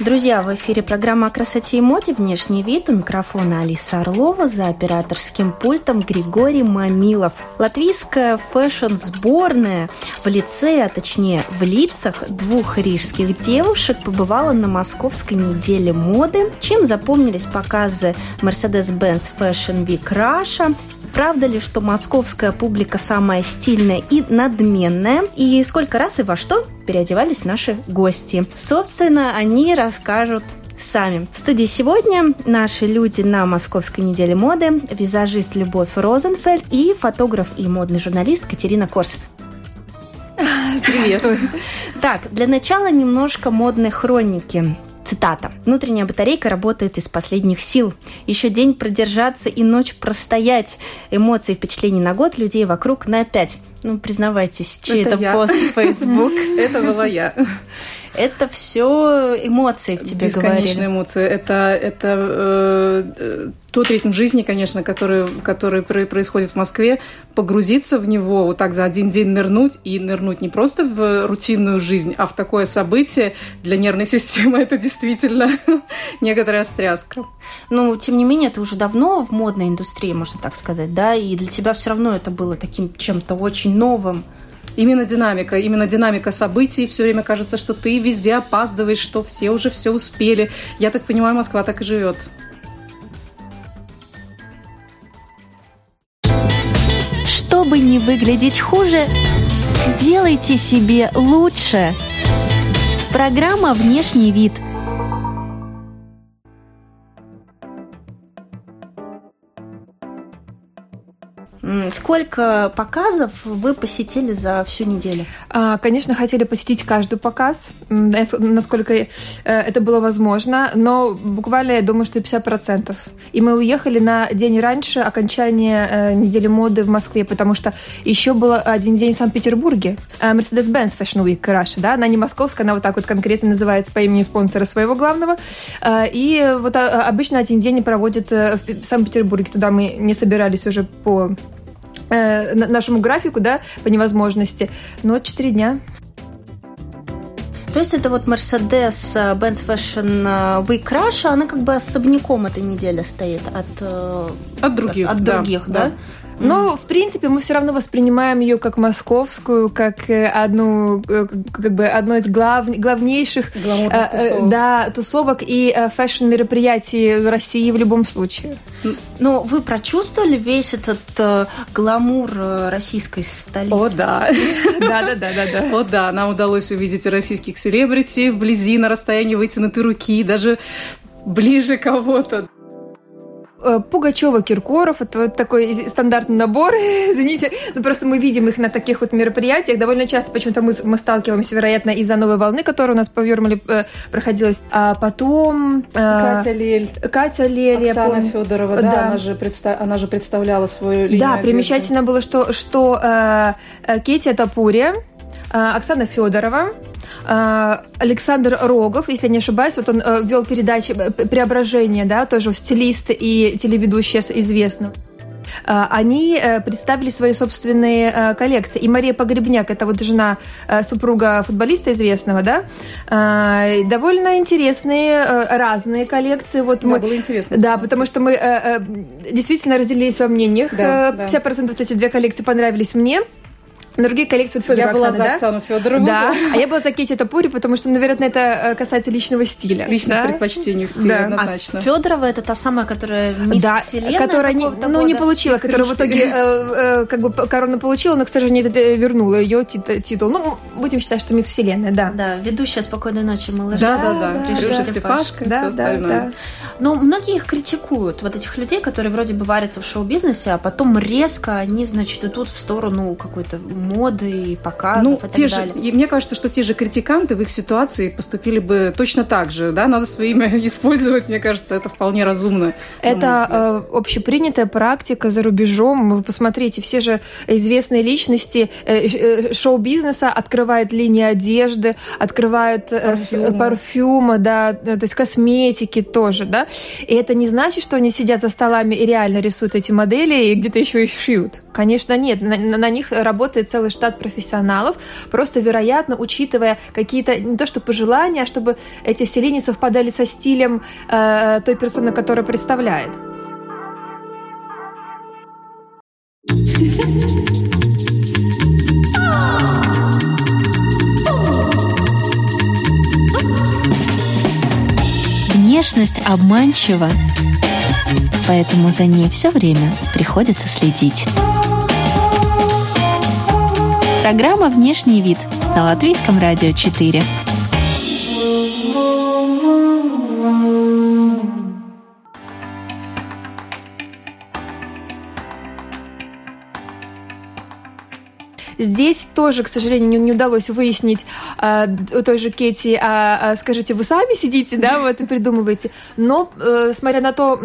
Друзья, в эфире программа о красоте и моде «Внешний вид». У микрофона Алиса Орлова, за операторским пультом Григорий Мамилов. Латвийская фэшн-сборная в лице, а точнее в лицах двух рижских девушек побывала на московской неделе моды, чем запомнились показы Mercedes-Benz Fashion Week Russia, Правда ли, что московская публика самая стильная и надменная? И сколько раз и во что переодевались наши гости? Собственно, они расскажут сами. В студии сегодня наши люди на Московской неделе моды, визажист Любовь Розенфельд и фотограф и модный журналист Катерина Корс. Привет. Так, для начала немножко модной хроники. Цитата. «Внутренняя батарейка работает из последних сил. Еще день продержаться и ночь простоять. Эмоции и впечатлений на год, людей вокруг на пять». Ну, признавайтесь, чей это, это пост в Facebook? Это была я. Это все эмоции в тебе Бесконечные эмоции. Это, это э, тот ритм жизни, конечно, который, который происходит в Москве. Погрузиться в него, вот так за один день нырнуть, и нырнуть не просто в рутинную жизнь, а в такое событие для нервной системы, это действительно некоторая встряска. Ну, тем не менее, ты уже давно в модной индустрии, можно так сказать, да, и для тебя все равно это было таким чем-то очень новым. Именно динамика, именно динамика событий. Все время кажется, что ты везде опаздываешь, что все уже все успели. Я так понимаю, Москва так и живет. Чтобы не выглядеть хуже, делайте себе лучше. Программа «Внешний вид» – Сколько показов вы посетили за всю неделю? А, конечно, хотели посетить каждый показ, насколько э, это было возможно, но буквально, я думаю, что 50%. И мы уехали на день раньше окончания э, недели моды в Москве, потому что еще был один день в Санкт-Петербурге. Э, Mercedes-Benz Fashion Week Russia, да, она не московская, она вот так вот конкретно называется по имени спонсора своего главного. И вот а, обычно один день проводят в Санкт-Петербурге. Туда мы не собирались уже по э, нашему графику, да, по невозможности. Но четыре дня. То есть это вот Mercedes э, Benz Fashion э, Week Russia, она как бы особняком этой недели стоит от, э, от других, от, от да, других, да? да? Но, в принципе, мы все равно воспринимаем ее как московскую, как э, одну, э, как бы одно из глав, главнейших э, тусовок. Да, тусовок и фэшн-мероприятий в России в любом случае. Но вы прочувствовали весь этот э, гламур российской столицы? О, да. Да, да, да, да, да. О, да, нам удалось увидеть российских селебрити вблизи, на расстоянии вытянутой руки, даже ближе кого-то. Э, Пугачева, Киркоров, это вот такой стандартный набор, извините, но просто мы видим их на таких вот мероприятиях. Довольно часто почему-то мы, мы сталкиваемся, вероятно, из-за новой волны, которая у нас по Юрмале э, проходилась. А потом... Э, Катя Лель. Катя Лель, Оксана Федорова, да, да. Она, же представ... она же представляла свою линию Да, одежды. примечательно было, что, что э, э Кетия Тапури, э, Оксана Федорова, Э, Александр Рогов, если я не ошибаюсь, вот он э, вел передачи э, «Преображение», да, тоже стилист и телеведущий известный они представили свои собственные коллекции. И Мария Погребняк, это вот жена супруга футболиста известного, да, довольно интересные, разные коллекции. Вот да, мы, было интересно. Да, потому что мы действительно разделились во мнениях. Да, 50% да. эти две коллекции понравились мне. На другие коллекции вот Федорова Я была Оксана, за да? Оксану Федорову. Да, а я была за Кетти Топури, потому что, наверное, это э, касается личного стиля. Личных да? предпочтений в стиле, да. однозначно. А Федорова это та самая, которая мисс да, Вселенная которая не, ну, не получила, которая в итоге э, э, как бы корону получила, но, к сожалению, это вернула ее титул. Ну, будем считать, что мисс Вселенная, да. Да, ведущая «Спокойной ночи, малыша». Да, да, да. да, Степашка да, все да, остальное. Да. Но многие их критикуют, вот этих людей, которые вроде бы варятся в шоу-бизнесе, а потом резко они, значит, идут в сторону какой-то моды, показов ну, и так те далее. Же, мне кажется, что те же критиканты в их ситуации поступили бы точно так же. Да? Надо свое имя использовать, мне кажется, это вполне разумно. Это э, общепринятая практика за рубежом. Вы посмотрите, все же известные личности э, э, шоу-бизнеса открывают линии одежды, открывают э, парфюма. парфюма, да, то есть косметики тоже, да. И это не значит, что они сидят за столами и реально рисуют эти модели и где-то еще их шьют. Конечно, нет. На, на них работает целый штат профессионалов. Просто, вероятно, учитывая какие-то не то что пожелания, а чтобы эти все линии совпадали со стилем э, той персоны, которая представляет. Внешность обманчива, поэтому за ней все время приходится следить. Программа «Внешний вид» на Латвийском радио 4. Здесь тоже, к сожалению, не, удалось выяснить э, у той же Кети, а, а, скажите, вы сами сидите, да, вот и придумываете. Но, э, смотря на то,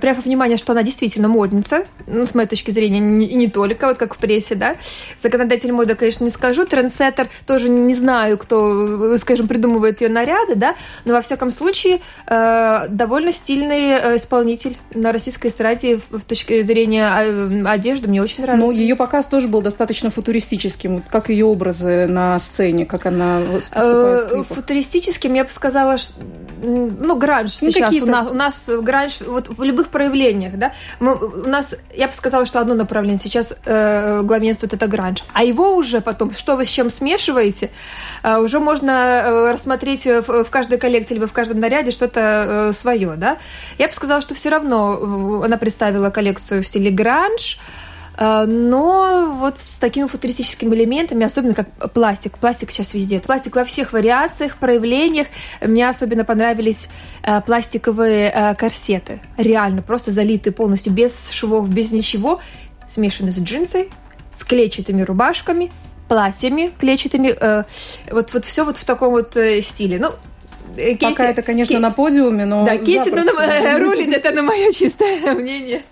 приехав внимание, что она действительно модница, ну, с моей точки зрения, и не только, вот как в прессе, да. Законодатель моды, конечно, не скажу, трендсеттер тоже не знаю, кто, скажем, придумывает ее наряды, да, но во всяком случае э, довольно стильный э, исполнитель на российской эстраде в, в точке зрения э, одежды, мне очень нравится. Ну, ее показ тоже был достаточно футуристическим, как ее образы на сцене, как она выступает в Футуристическим, я бы сказала, что, ну, гранж ну, сейчас у нас, у нас гранж, вот в любом любых проявлениях, да. Мы, у нас, я бы сказала, что одно направление сейчас э, главенствует это гранж, а его уже потом, что вы с чем смешиваете, э, уже можно э, рассмотреть в, в каждой коллекции либо в каждом наряде что-то э, свое, да. Я бы сказала, что все равно э, она представила коллекцию в стиле гранж, но вот с такими футуристическими элементами, особенно как пластик. Пластик сейчас везде. Пластик во всех вариациях, проявлениях. Мне особенно понравились а, пластиковые а, корсеты. Реально, просто залитые полностью, без швов, без ничего. Смешаны с джинсой, с клетчатыми рубашками, платьями клетчатыми. Вот, вот все вот в таком вот э, стиле. Ну, э, Кейти, Пока это, конечно, Кей... на подиуме, но Да, Кейти ну, рулит, это на мое чистое мнение.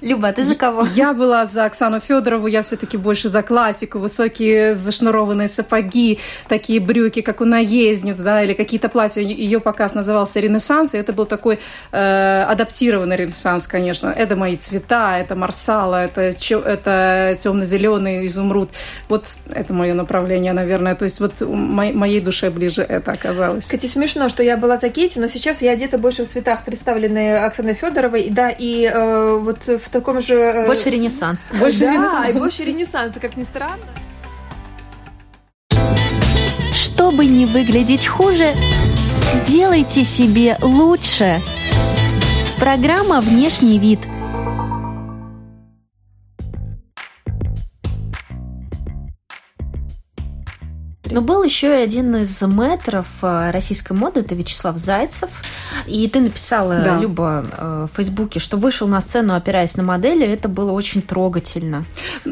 Люба, ты за кого? Я была за Оксану Федорову, я все-таки больше за классику, высокие зашнурованные сапоги, такие брюки, как у наездниц, да, или какие-то платья. Ее показ назывался «Ренессанс», и это был такой э, адаптированный ренессанс, конечно. Это мои цвета, это марсала, это, это темно-зеленый изумруд. Вот это мое направление, наверное. То есть вот мо моей душе ближе это оказалось. Кстати, смешно, что я была за Кейти, но сейчас я одета больше в цветах, представленные Оксаной Федоровой, да, и э, вот в таком же... Э, больше ренессанс. Больше да, ренессанс. и больше ренессанса, как ни странно. Чтобы не выглядеть хуже, делайте себе лучше. Программа «Внешний вид» – Но был еще и один из мэтров э, российской моды, это Вячеслав Зайцев. И ты написала, да. Люба, э, в Фейсбуке, что вышел на сцену, опираясь на модели. Это было очень трогательно.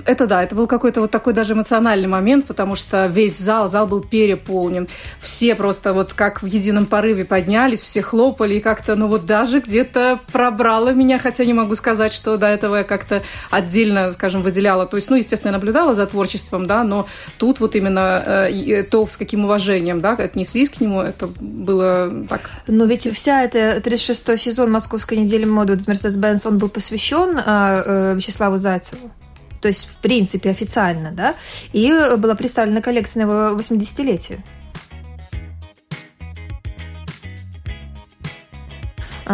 Это да, это был какой-то вот такой даже эмоциональный момент, потому что весь зал, зал был переполнен. Все просто вот как в едином порыве поднялись, все хлопали, и как-то, ну вот даже где-то пробрало меня, хотя не могу сказать, что до этого я как-то отдельно, скажем, выделяла. То есть, ну, естественно, я наблюдала за творчеством, да, но тут вот именно э, то, с каким уважением да, отнеслись к нему, это было так. Но ведь вся эта 36-й сезон Московской недели моды Mercedes-Benz, он был посвящен э, э, Вячеславу Зайцеву. То есть, в принципе, официально, да, и была представлена коллекция на его 80-летие.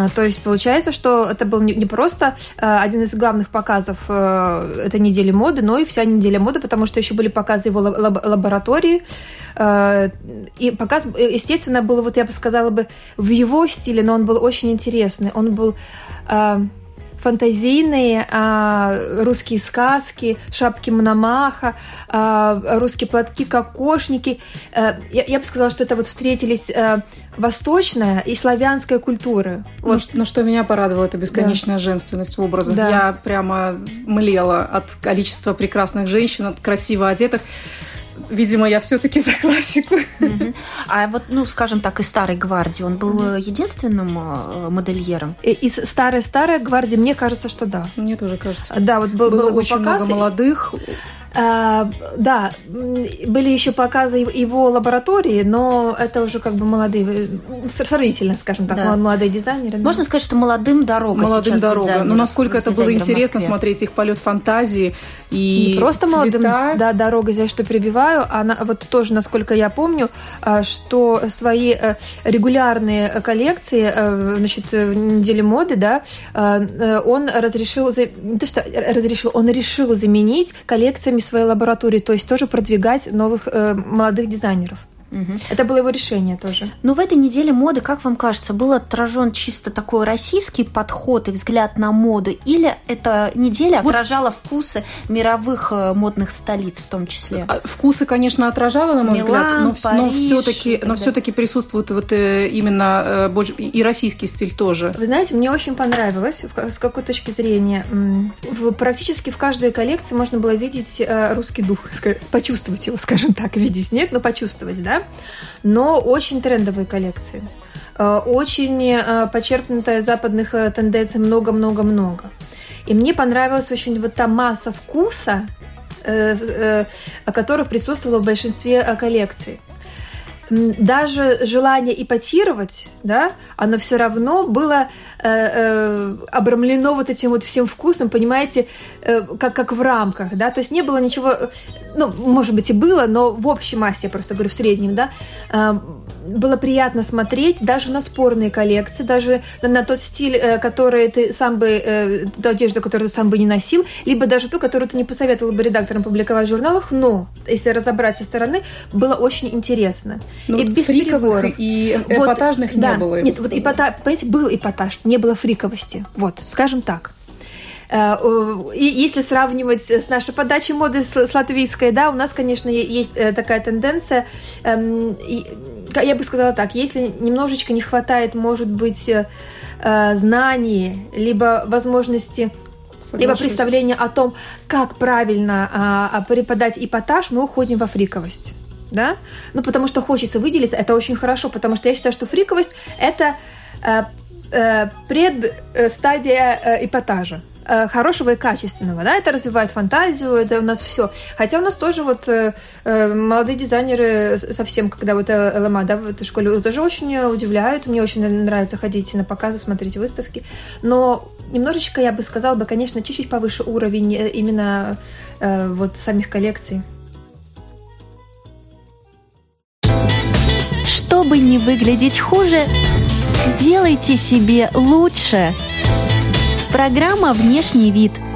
То есть получается, что это был не просто а, один из главных показов э, этой недели моды, но и вся неделя моды, потому что еще были показы его лаборатории. А, и показ, естественно, был, вот я бы сказала бы, в его стиле, но он был очень интересный. Он был фантазийные а, русские сказки, шапки Мономаха, а, русские платки, кокошники. А, я, я бы сказала, что это вот встретились а, восточная и славянская культуры. Ну, вот. Но что меня порадовало, это бесконечная да. женственность в образах. Да. Я прямо млела от количества прекрасных женщин, от красиво одетых видимо, я все-таки за классику. А вот, ну, скажем так, из старой гвардии он был единственным э, модельером? Из старой-старой гвардии, мне кажется, что да. Мне тоже кажется. Да, вот был, было был очень показ, много молодых. А, да, были еще показы его лаборатории, но это уже как бы молодые, сравнительно, скажем так, да. молодые дизайнеры. Можно сказать, что молодым дорога Молодым дорога. Но насколько это было интересно смотреть их полет фантазии и Не просто цвета. молодым да, дорога, здесь что перебиваю, она вот тоже, насколько я помню, а, что свои э, регулярные коллекции, э, значит, в неделе моды, да, э, он разрешил, то что разрешил, он решил заменить коллекциями своей лаборатории, то есть тоже продвигать новых э, молодых дизайнеров. Угу. Это было его решение тоже. Но в этой неделе моды, как вам кажется, был отражен чисто такой российский подход и взгляд на моду, или эта неделя вот. отражала вкусы мировых э, модных столиц в том числе? А, вкусы, конечно, отражала, на мой Милан, взгляд, но, но все-таки, но все-таки присутствует вот э, именно и российский стиль тоже. Вы знаете, мне очень понравилось, с какой точки зрения, практически в каждой коллекции можно было видеть русский дух, почувствовать его, скажем так, видеть нет, но почувствовать, да но очень трендовые коллекции. Э, очень э, почерпнутая западных э, тенденций много-много-много. И мне понравилась очень вот та масса вкуса, которая присутствовала в большинстве коллекций даже желание ипотировать, да, оно все равно было э, э, обрамлено вот этим вот всем вкусом, понимаете, э, как, как в рамках, да, то есть не было ничего, ну, может быть и было, но в общей массе, я просто говорю, в среднем, да, э, было приятно смотреть даже на спорные коллекции, даже на, на тот стиль, э, который ты сам бы, э, ту одежду, которую ты сам бы не носил, либо даже ту, которую ты не посоветовал бы редакторам публиковать в журналах, но, если разобрать со стороны, было очень интересно. Ну, и без переговоров. И эпатажных вот, не да, было. Нет, вот эпата, понимаете, был эпатаж, не было фриковости. Вот, скажем так. Э, и если сравнивать с нашей подачей моды с латвийской, да, у нас, конечно, есть э, такая тенденция, эм, я бы сказала так, если немножечко не хватает, может быть, э, знаний, либо возможности Соглашусь. либо представления о том, как правильно а, а, преподать эпатаж, мы уходим во фриковость да, ну потому что хочется выделиться, это очень хорошо, потому что я считаю, что фриковость это э, э, предстадия э, эпатажа э, хорошего и качественного, да, это развивает фантазию, это у нас все. Хотя у нас тоже вот э, э молодые дизайнеры совсем, когда вот э, ЛМА, да, в этой школе тоже очень удивляют, мне очень нравится ходить на показы, смотреть выставки, но немножечко, я бы сказала бы, конечно, чуть-чуть повыше уровень именно э, вот самих коллекций. Чтобы не выглядеть хуже, делайте себе лучше. Программа «Внешний вид» –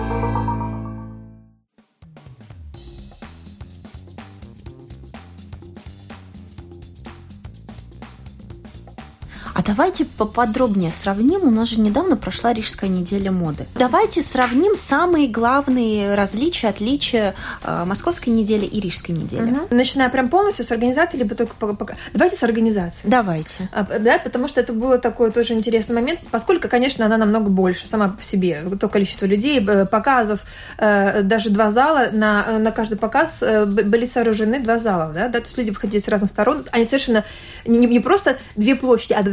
давайте поподробнее сравним. У нас же недавно прошла Рижская неделя моды. Давайте сравним самые главные различия, отличия э, Московской недели и Рижской недели. Угу. Начиная прям полностью с организации, либо только пока. Давайте с организации. Давайте. А, да, потому что это был такой тоже интересный момент, поскольку, конечно, она намного больше сама по себе. То количество людей, показов, э, даже два зала, на, на каждый показ э, были сооружены два зала, да, да, то есть люди выходили с разных сторон, они совершенно не, не просто две площади, а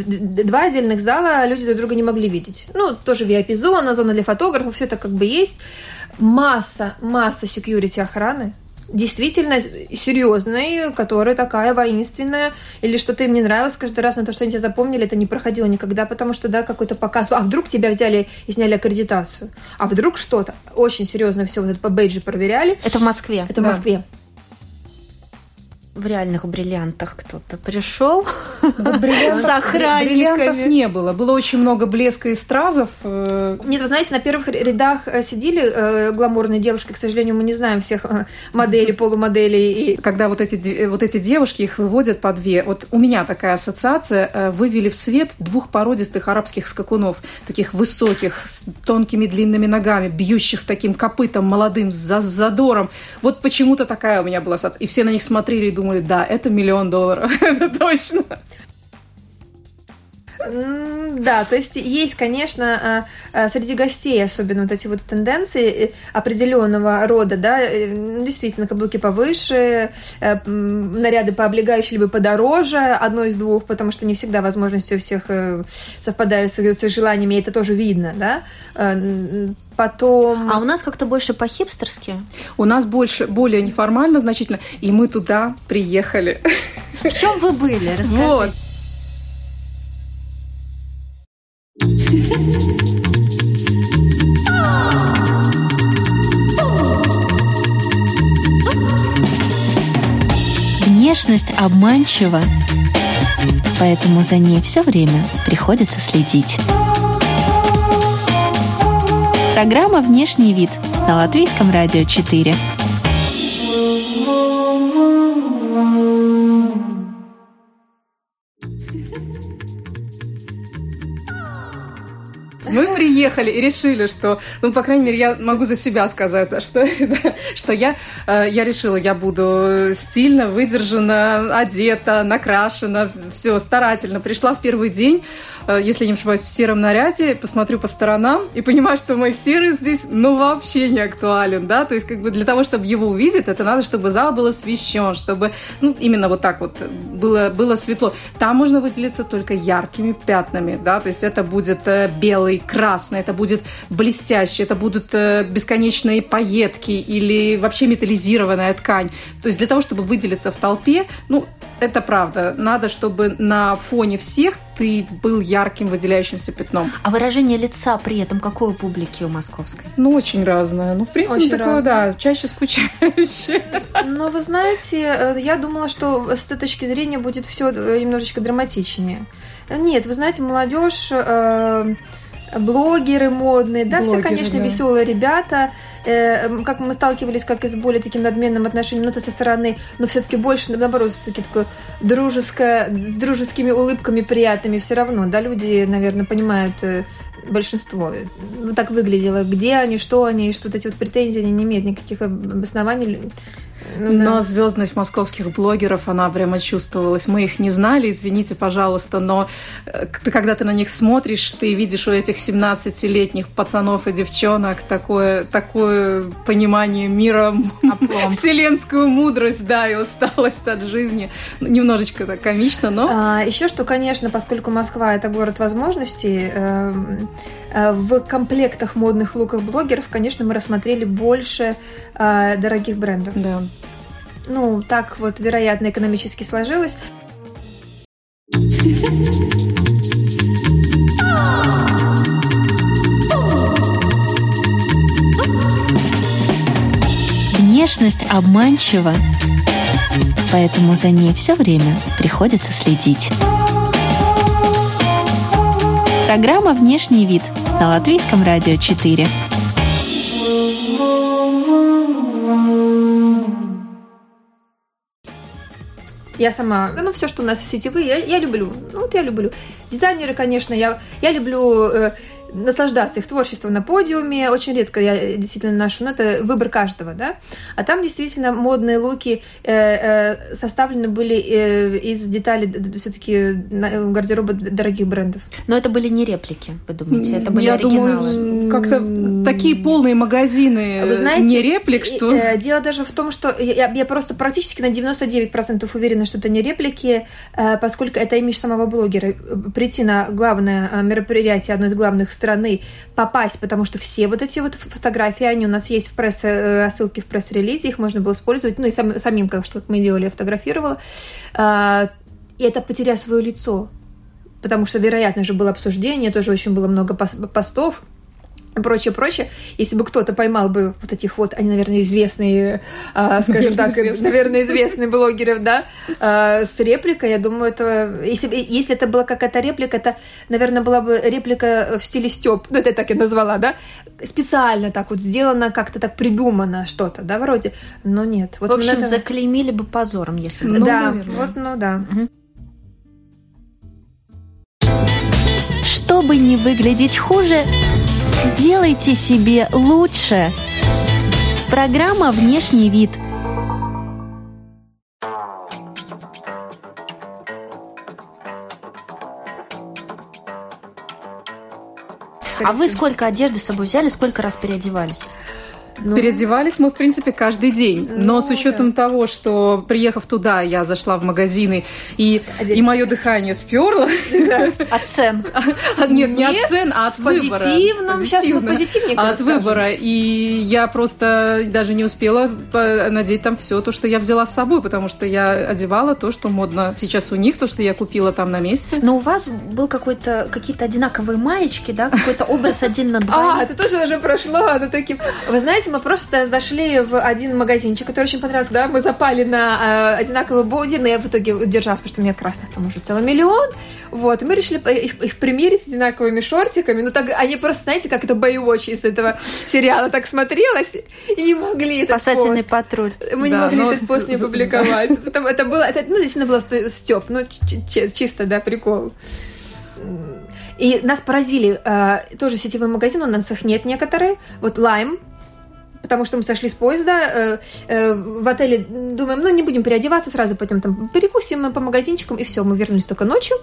два отдельных зала люди друг друга не могли видеть. Ну, тоже VIP-зона, зона для фотографов, все это как бы есть. Масса, масса security охраны, действительно серьезной, которая такая воинственная, или что-то им не нравилось каждый раз на то, что они тебя запомнили, это не проходило никогда, потому что, да, какой-то показ, а вдруг тебя взяли и сняли аккредитацию, а вдруг что-то, очень серьезно все вот это по бейджи проверяли. Это в Москве? Это в Москве. В реальных бриллиантах кто-то пришел с охранниками. Бриллиантов не было. Было очень много блеска и стразов. Э. Нет, вы знаете, на первых рядах э, сидели э, гламурные девушки. К сожалению, мы не знаем всех моделей, полумоделей. И... Когда вот эти, вот эти девушки, их выводят по две. Вот у меня такая ассоциация. Вывели в свет двух породистых арабских скакунов. Таких высоких, с тонкими длинными ногами, бьющих таким копытом молодым, с задором. Вот почему-то такая у меня была ассоциация. И все на них смотрели и думали, думали, да, это миллион долларов, это точно. Да, то есть есть, конечно, а, а, среди гостей особенно вот эти вот тенденции э, определенного рода, да, э, действительно, каблуки повыше, э, наряды пооблегающие либо подороже, одно из двух, потому что не всегда возможности у всех совпадают с желаниями, и это тоже видно, да. Потом... А у нас как-то больше по-хипстерски? У нас больше, более неформально значительно, и мы туда приехали. В чем вы были? Расскажите. Вот. Внешность обманчива, поэтому за ней все время приходится следить. Программа «Внешний вид» на Латвийском радио 4. Приехали и решили, что, ну, по крайней мере, я могу за себя сказать, что, что я, э, я решила, я буду стильно, выдержана, одета, накрашена, все старательно. Пришла в первый день, Э, если не ошибаюсь, в сером наряде, посмотрю по сторонам и понимаю, что мой серый здесь, ну, вообще не актуален, да, то есть, как бы для того, чтобы его увидеть, это надо, чтобы зал был освещен, чтобы, ну, именно вот так вот было, было светло. Там можно выделиться только яркими пятнами, да, то есть это будет э, белый, красный, это будет блестящий, это будут э, бесконечные пайетки или вообще металлизированная ткань. То есть для того, чтобы выделиться в толпе, ну, это правда, надо, чтобы на фоне всех ты был ярким выделяющимся пятном. А выражение лица при этом какой у публики у московской? Ну, очень разное. Ну, в принципе, очень такое, разное. да, чаще скучающее. Но вы знаете, э, я думала, что с этой точки зрения будет все э, немножечко драматичнее. Нет, вы знаете, молодежь, э, блогеры модные, да, блогеры, все, конечно, да. веселые ребята. Э, как мы сталкивались как и с более таким надменным отношением, но это со стороны, но все-таки больше, наоборот, все-таки такое дружеское, с дружескими улыбками приятными все равно, да, люди, наверное, понимают э, большинство. Ну, так выглядело. Где они, что они, что вот эти вот претензии, они не имеют никаких обоснований. Ну, но да. звездность московских блогеров, она прямо чувствовалась. Мы их не знали, извините, пожалуйста, но э, ты, когда ты на них смотришь, ты видишь у этих 17-летних пацанов и девчонок такое, такое понимание мира, Оплом. вселенскую мудрость, да, и усталость от жизни. Немножечко так комично, но... А, еще что, конечно, поскольку Москва – это город возможностей, э, э, в комплектах модных луков блогеров, конечно, мы рассмотрели больше э, дорогих брендов. Да. Ну, так вот, вероятно, экономически сложилось. Внешность обманчива, поэтому за ней все время приходится следить. Программа «Внешний вид» на Латвийском радио 4. Я сама, ну, все, что у нас сетевые, я, я люблю. Ну, вот я люблю. Дизайнеры, конечно, я, я люблю э, наслаждаться их творчеством на подиуме. Очень редко я действительно ношу, но это выбор каждого, да. А там действительно модные луки э, э, составлены были э, из деталей все-таки гардероба дорогих брендов. Но это были не реплики, вы думаете? Это были я оригиналы? Думаю, как-то такие полные магазины вы знаете, не реплик, что... Э, дело даже в том, что я, я просто практически на 99% уверена, что это не реплики, э, поскольку это имидж самого блогера. Прийти на главное мероприятие, одно из главных стороны попасть, потому что все вот эти вот фотографии, они у нас есть в пресс э, ссылки в пресс-релизе, их можно было использовать, ну и сам, самим, как что мы делали, я фотографировала. А, и это потеря свое лицо, потому что, вероятно же, было обсуждение, тоже очень было много постов, прочее, прочее. Если бы кто-то поймал бы вот этих вот, они, наверное, известные, э, скажем так, наверное, известные блогеров, да, э, с репликой, я думаю, это, если, если это была какая-то реплика, это, наверное, была бы реплика в стиле Степ, ну, это я так и назвала, да, специально так вот сделано, как-то так придумано что-то, да, вроде, но нет. Вот в общем, это... заклеймили бы позором, если бы. Ну, да, наверное. вот, ну да. Чтобы не выглядеть хуже, Делайте себе лучше. Программа «Внешний вид». А вы сколько одежды с собой взяли, сколько раз переодевались? Ну, Переодевались мы, в принципе, каждый день. Но с учетом да. того, что, приехав туда, я зашла в магазины, и, и мое дыхание сперло. От цен. А, нет, не от цен, а от выбора. Позитивно. Сейчас мы позитивнее От выбора. И я просто даже не успела надеть там все то, что я взяла с собой, потому что я одевала то, что модно сейчас у них, то, что я купила там на месте. Но у вас был какой-то какие-то одинаковые маечки, да? Какой-то образ один на два. А, это тоже уже прошло. Вы знаете, мы просто зашли в один магазинчик, который очень понравился, да, мы запали на э, одинаковые боди, но я в итоге удержалась, потому что у меня красных там уже целый миллион, вот, и мы решили их, их примерить с одинаковыми шортиками, ну так, они просто, знаете, как это Baywatch из этого сериала так смотрелось, и не могли Спасательный патруль. Мы да, не могли но... этот пост не публиковать. Это, это было, это, ну, действительно было степ, ну, чисто, да, прикол. И нас поразили э, тоже сетевой магазин, у нас их нет некоторые. Вот Lime, потому что мы сошли с поезда э, э, в отеле, думаем, ну, не будем переодеваться, сразу пойдем там перекусим по магазинчикам, и все, мы вернулись только ночью.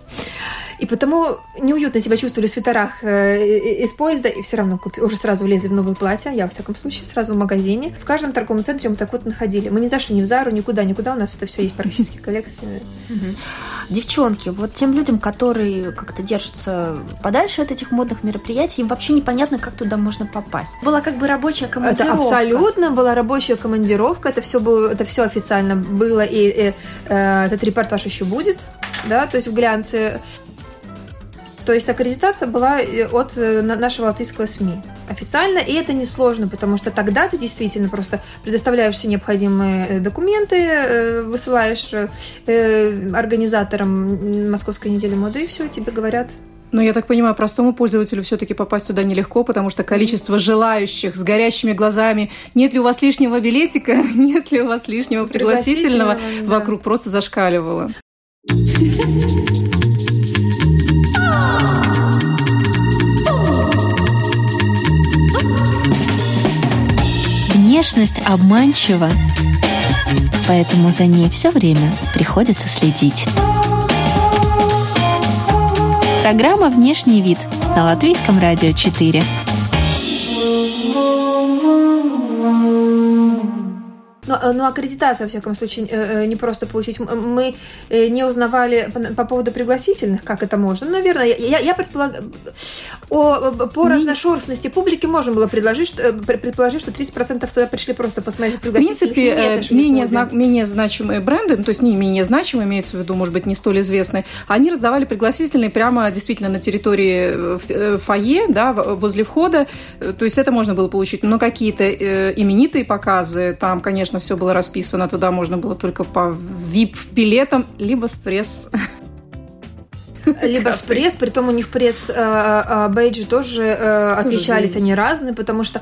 И потому неуютно себя чувствовали в свитерах э, из поезда, и все равно купи, уже сразу влезли в новые платья, я, во всяком случае, сразу в магазине. В каждом торговом центре мы так вот находили. Мы не зашли ни в Зару, никуда, никуда, у нас это все есть практически коллекции. Девчонки, вот тем людям, которые как-то держатся подальше от этих модных мероприятий, им вообще непонятно, как туда можно попасть. Была как бы рабочая командировка. Абсолютно. Была рабочая командировка, это все было, это все официально было, и, и э, этот репортаж еще будет, да, то есть в глянце. То есть аккредитация была э, от э, нашего латвийского СМИ. Официально, и это несложно, потому что тогда ты действительно просто предоставляешь все необходимые э, документы, высылаешь организаторам Московской недели моды, и все, тебе говорят, но я так понимаю, простому пользователю все-таки попасть туда нелегко, потому что количество желающих с горящими глазами, нет ли у вас лишнего билетика, нет ли у вас лишнего пригласительного, пригласительного да. вокруг просто зашкаливало. Внешность обманчива, поэтому за ней все время приходится следить. Программа «Внешний вид» на Латвийском радио 4. Но, ну, но аккредитация, во всяком случае, э, э, не просто получить. Мы э, не узнавали по поводу пригласительных, как это можно. Ну, наверное, я, я предполагаю, о, по разношерстности публики можно было предложить, что, предположить, что 30% туда пришли просто посмотреть В принципе, менее, зна- менее значимые бренды, ну, то есть не менее значимые, имеется в виду, может быть, не столь известные, они раздавали пригласительные прямо действительно на территории фойе, да, возле входа, то есть это можно было получить. Но какие-то именитые показы, там, конечно, конечно, все было расписано. Туда можно было только по VIP-билетам, либо с пресс. Либо с пресс, при том у них пресс э, э, бейджи тоже э, отличались, они разные, потому что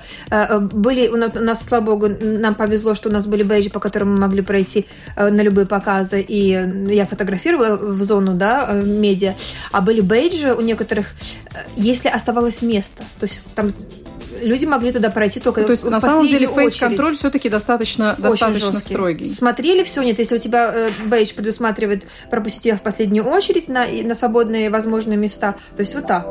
были, у нас, слава богу, нам повезло, что у нас были бейджи, по которым мы могли пройти на любые показы, и я фотографировала в зону, да, медиа, а были бейджи у некоторых, если оставалось место, то есть там люди могли туда пройти только ну, То есть, на самом деле, фейс-контроль все-таки достаточно, достаточно жесткий. строгий. Смотрели все, нет, если у тебя э, бейдж предусматривает пропустить тебя в последнюю очередь на, на свободные возможные места, то есть вот так.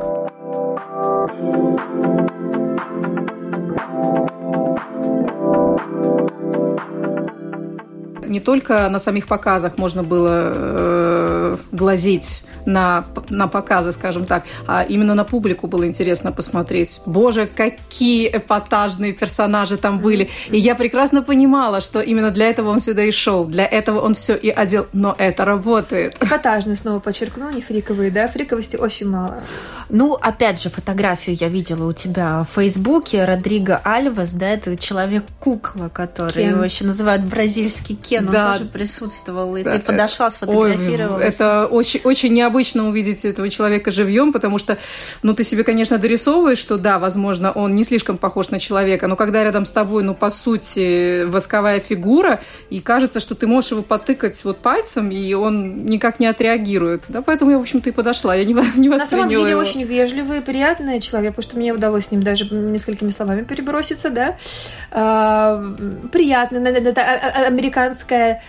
не только на самих показах можно было э, глазеть на, на показы, скажем так, а именно на публику было интересно посмотреть. Боже, какие эпатажные персонажи там были. И я прекрасно понимала, что именно для этого он сюда и шел, для этого он все и одел, но это работает. Эпатажные снова подчеркну, не фриковые, да? Фриковости очень мало. Ну, опять же, фотографию я видела у тебя в Фейсбуке. Родриго Альвас, да, это человек-кукла, который Кен. его еще называют бразильский Кен. Да. Он тоже присутствовал, и да. ты подошла, сфотографировала. это очень, очень необычно увидеть этого человека живьем, потому что, ну, ты себе, конечно, дорисовываешь, что да, возможно, он не слишком похож на человека, но когда рядом с тобой, ну, по сути, восковая фигура, и кажется, что ты можешь его потыкать вот пальцем, и он никак не отреагирует. Да, поэтому я, в общем-то, и подошла. Я не, не На самом деле, его. очень ведь приятный человек, потому что мне удалось с ним даже несколькими словами переброситься, да. А, приятный, это а, а, американская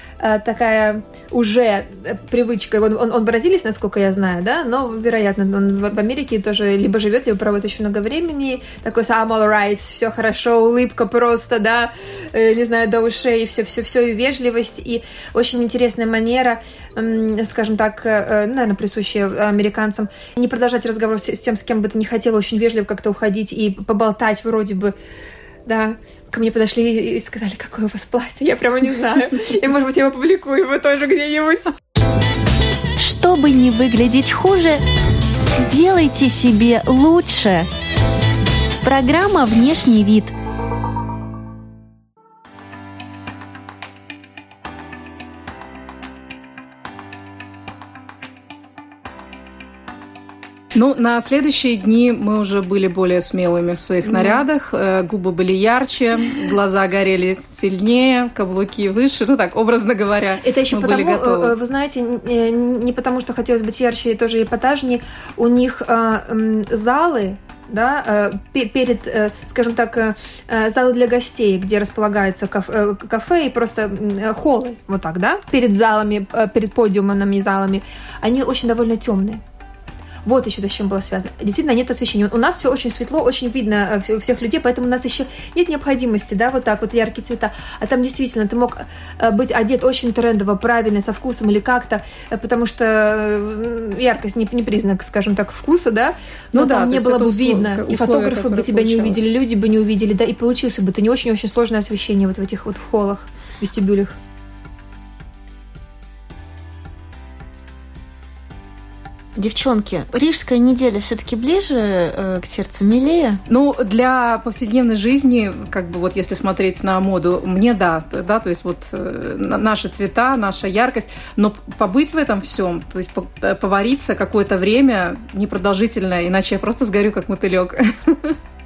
такая уже привычка. Он, он, он бразилец, насколько я знаю, да, но, вероятно, он в Америке тоже либо живет, либо проводит очень много времени. Такой I'm all right, все хорошо, улыбка просто, да, э, не знаю, до ушей, все, все, все, и вежливость, и очень интересная манера, скажем так, э, наверное, присущая американцам, не продолжать разговор с тем, с кем бы ты не хотела, очень вежливо как-то уходить и поболтать вроде бы, да, ко мне подошли и сказали, какое у вас платье, я прямо не знаю. И, может быть, я опубликую его тоже где-нибудь. Чтобы не выглядеть хуже, делайте себе лучше. Программа «Внешний вид» – Ну, на следующие дни мы уже были более смелыми в своих нарядах. Э, губы были ярче, глаза горели сильнее, каблуки выше. Ну так, образно говоря. Это еще потому, были готовы. Э, вы знаете, не потому, что хотелось быть ярче и тоже эпатажнее. У них э, залы да, перед, скажем так, залы для гостей, где располагается кафе и просто холлы, вот так, да, перед залами, перед подиумами залами, они очень довольно темные. Вот еще с чем было связано. Действительно, нет освещения. У нас все очень светло, очень видно э, всех людей, поэтому у нас еще нет необходимости, да, вот так вот яркие цвета. А там действительно ты мог э, быть одет очень трендово, правильно, со вкусом или как-то, э, потому что яркость не, не признак, скажем так, вкуса, да, но ну, там да, не было бы видно, и фотографы бы тебя получалось. не увидели, люди бы не увидели, да, и получился бы ты не очень-очень сложное освещение вот в этих вот в холлах, вестибюлях. Девчонки, Рижская неделя все-таки ближе э, к сердцу, милее? Ну, для повседневной жизни, как бы вот если смотреть на моду, мне да, да, то есть вот э, наши цвета, наша яркость, но побыть в этом всем, то есть э, повариться какое-то время непродолжительное, иначе я просто сгорю как мотылек.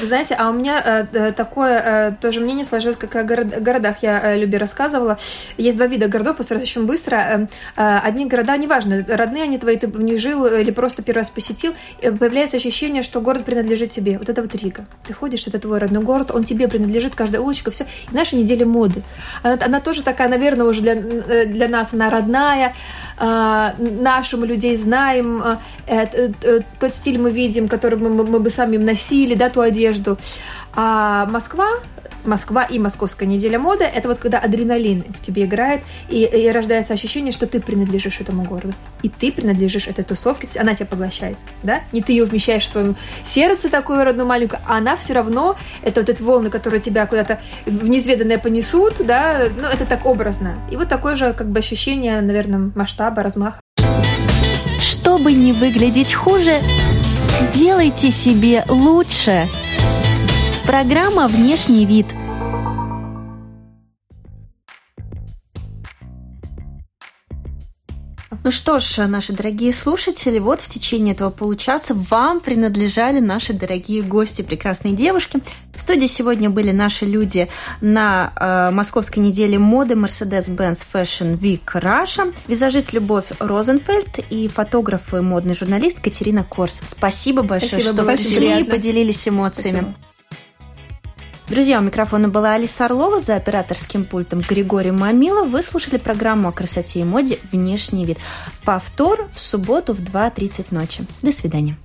Вы знаете, а у меня э, э, такое э, тоже мнение сложилось, как о город, городах я э, Любе рассказывала. Есть два вида городов, постараюсь очень быстро. Э, э, одни города, неважно, родные они твои, ты в них жил или просто первый раз посетил, появляется ощущение, что город принадлежит тебе. Вот это вот Рига. Ты ходишь, это твой родной город, он тебе принадлежит, каждая улочка, все. И наша неделя моды. Она, она тоже такая, наверное, уже для, э, для нас она родная, э, нашу мы людей знаем, э, э, э, тот стиль мы видим, который мы, мы, мы бы сами носили, да, ту одежду. А Москва, Москва и Московская неделя моды – это вот когда адреналин в тебе играет, и, и рождается ощущение, что ты принадлежишь этому городу. И ты принадлежишь этой тусовке, она тебя поглощает, да? Не ты ее вмещаешь в своем сердце, такую родную маленькую, а она все равно, это вот эти волны, которые тебя куда-то в неизведанное понесут, да, ну, это так образно. И вот такое же, как бы, ощущение, наверное, масштаба, размаха. Чтобы не выглядеть хуже, делайте себе лучше – Программа «Внешний вид». Ну что ж, наши дорогие слушатели, вот в течение этого получаса вам принадлежали наши дорогие гости, прекрасные девушки. В студии сегодня были наши люди на э, Московской неделе моды Mercedes-Benz Fashion Week Russia, визажист Любовь Розенфельд и фотограф и модный журналист Катерина Корсов. Спасибо большое, Спасибо, что пришли и поделились эмоциями. Спасибо. Друзья, у микрофона была Алиса Орлова, за операторским пультом Григорий Мамилов. Вы слушали программу о красоте и моде «Внешний вид». Повтор в субботу в 2.30 ночи. До свидания.